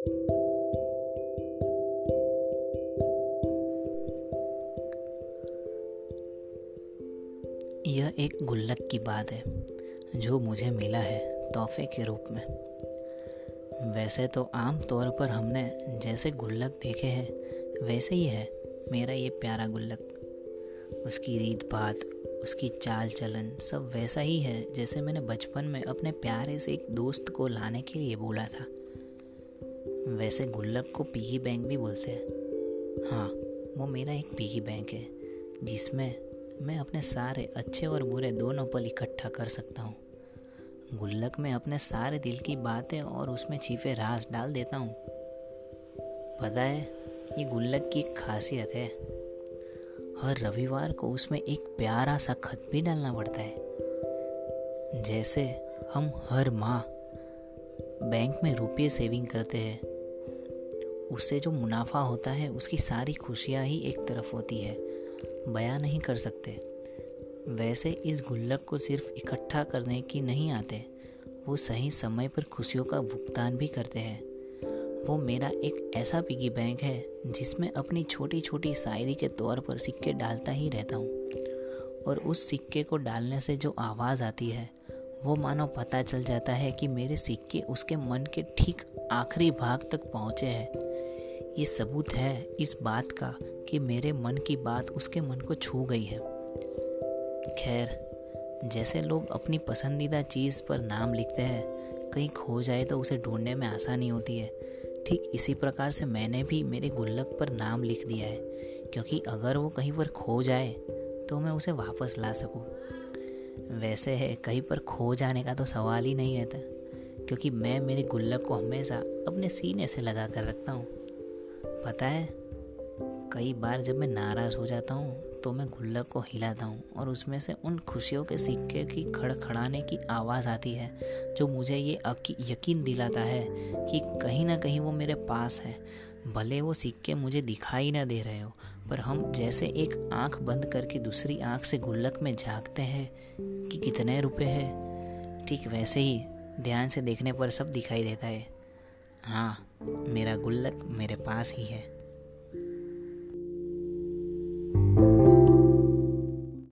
यह एक गुल्लक की बात है, जो मुझे मिला है तोहफे के रूप में। वैसे तो आम तौर पर हमने जैसे गुल्लक देखे हैं, वैसे ही है मेरा ये प्यारा गुल्लक। उसकी रीत बात उसकी चाल चलन सब वैसा ही है, जैसे मैंने बचपन में अपने प्यारे से एक दोस्त को लाने के लिए बोला था। वैसे गुल्लक को पीगी बैंक भी बोलते हैं। हाँ वो मेरा एक पीगी बैंक है, जिसमें मैं अपने सारे अच्छे और बुरे दोनों पल इकट्ठा कर सकता हूँ। गुल्लक में अपने सारे दिल की बातें और उसमें छिपे राज डाल देता हूँ। पता है, ये गुल्लक की एक खासियत है। हर रविवार को उसमें एक प्यारा सा खत भी डालना पड़ता है। जैसे हम हर माह बैंक में रुपये सेविंग करते हैं उससे जो मुनाफा होता है, उसकी सारी खुशियाँ ही एक तरफ़ होती है। बयां नहीं कर सकते। वैसे इस गुल्लक को सिर्फ़ इकट्ठा करने की नहीं आते। वो सही समय पर खुशियों का भुगतान भी करते हैं। वो मेरा एक ऐसा पिगी बैंक है, जिसमें अपनी छोटी छोटी शायरी के तौर पर सिक्के डालता ही रहता हूँ। और उस सिक्के को डालने से जो आवाज़ आती है, वो मानो पता चल जाता है कि मेरे सिक्के उसके मन के ठीक आखिरी भाग तक पहुँचे हैं। ये सबूत है इस बात का कि मेरे मन की बात उसके मन को छू गई है। खैर, जैसे लोग अपनी पसंदीदा चीज़ पर नाम लिखते हैं, कहीं खो जाए तो उसे ढूँढने में आसानी होती है। ठीक इसी प्रकार से मैंने भी मेरे गुल्लक पर नाम लिख दिया है, क्योंकि अगर वो कहीं पर खो जाए तो मैं उसे वापस ला सकूँ। वैसे है, कहीं पर खो जाने का तो सवाल ही नहीं रहता, क्योंकि मैं मेरे गुल्लक को हमेशा अपने सीने से लगा कर रखता हूँ। पता है, कई बार जब मैं नाराज़ हो जाता हूँ तो मैं गुल्लक को हिलाता हूँ और उसमें से उन खुशियों के सिक्के की खड़खड़ाने की आवाज़ आती है, जो मुझे ये यकीन दिलाता है कि कहीं ना कहीं वो मेरे पास है। भले वो सिक्के मुझे दिखाई ना दे रहे हो, पर हम जैसे एक आँख बंद करके दूसरी आँख से गुल्लक में झाँकते हैं कि कितने रुपए हैं, ठीक वैसे ही ध्यान से देखने पर सब दिखाई देता है। हाँ मेरा गुल्लक मेरे पास ही है।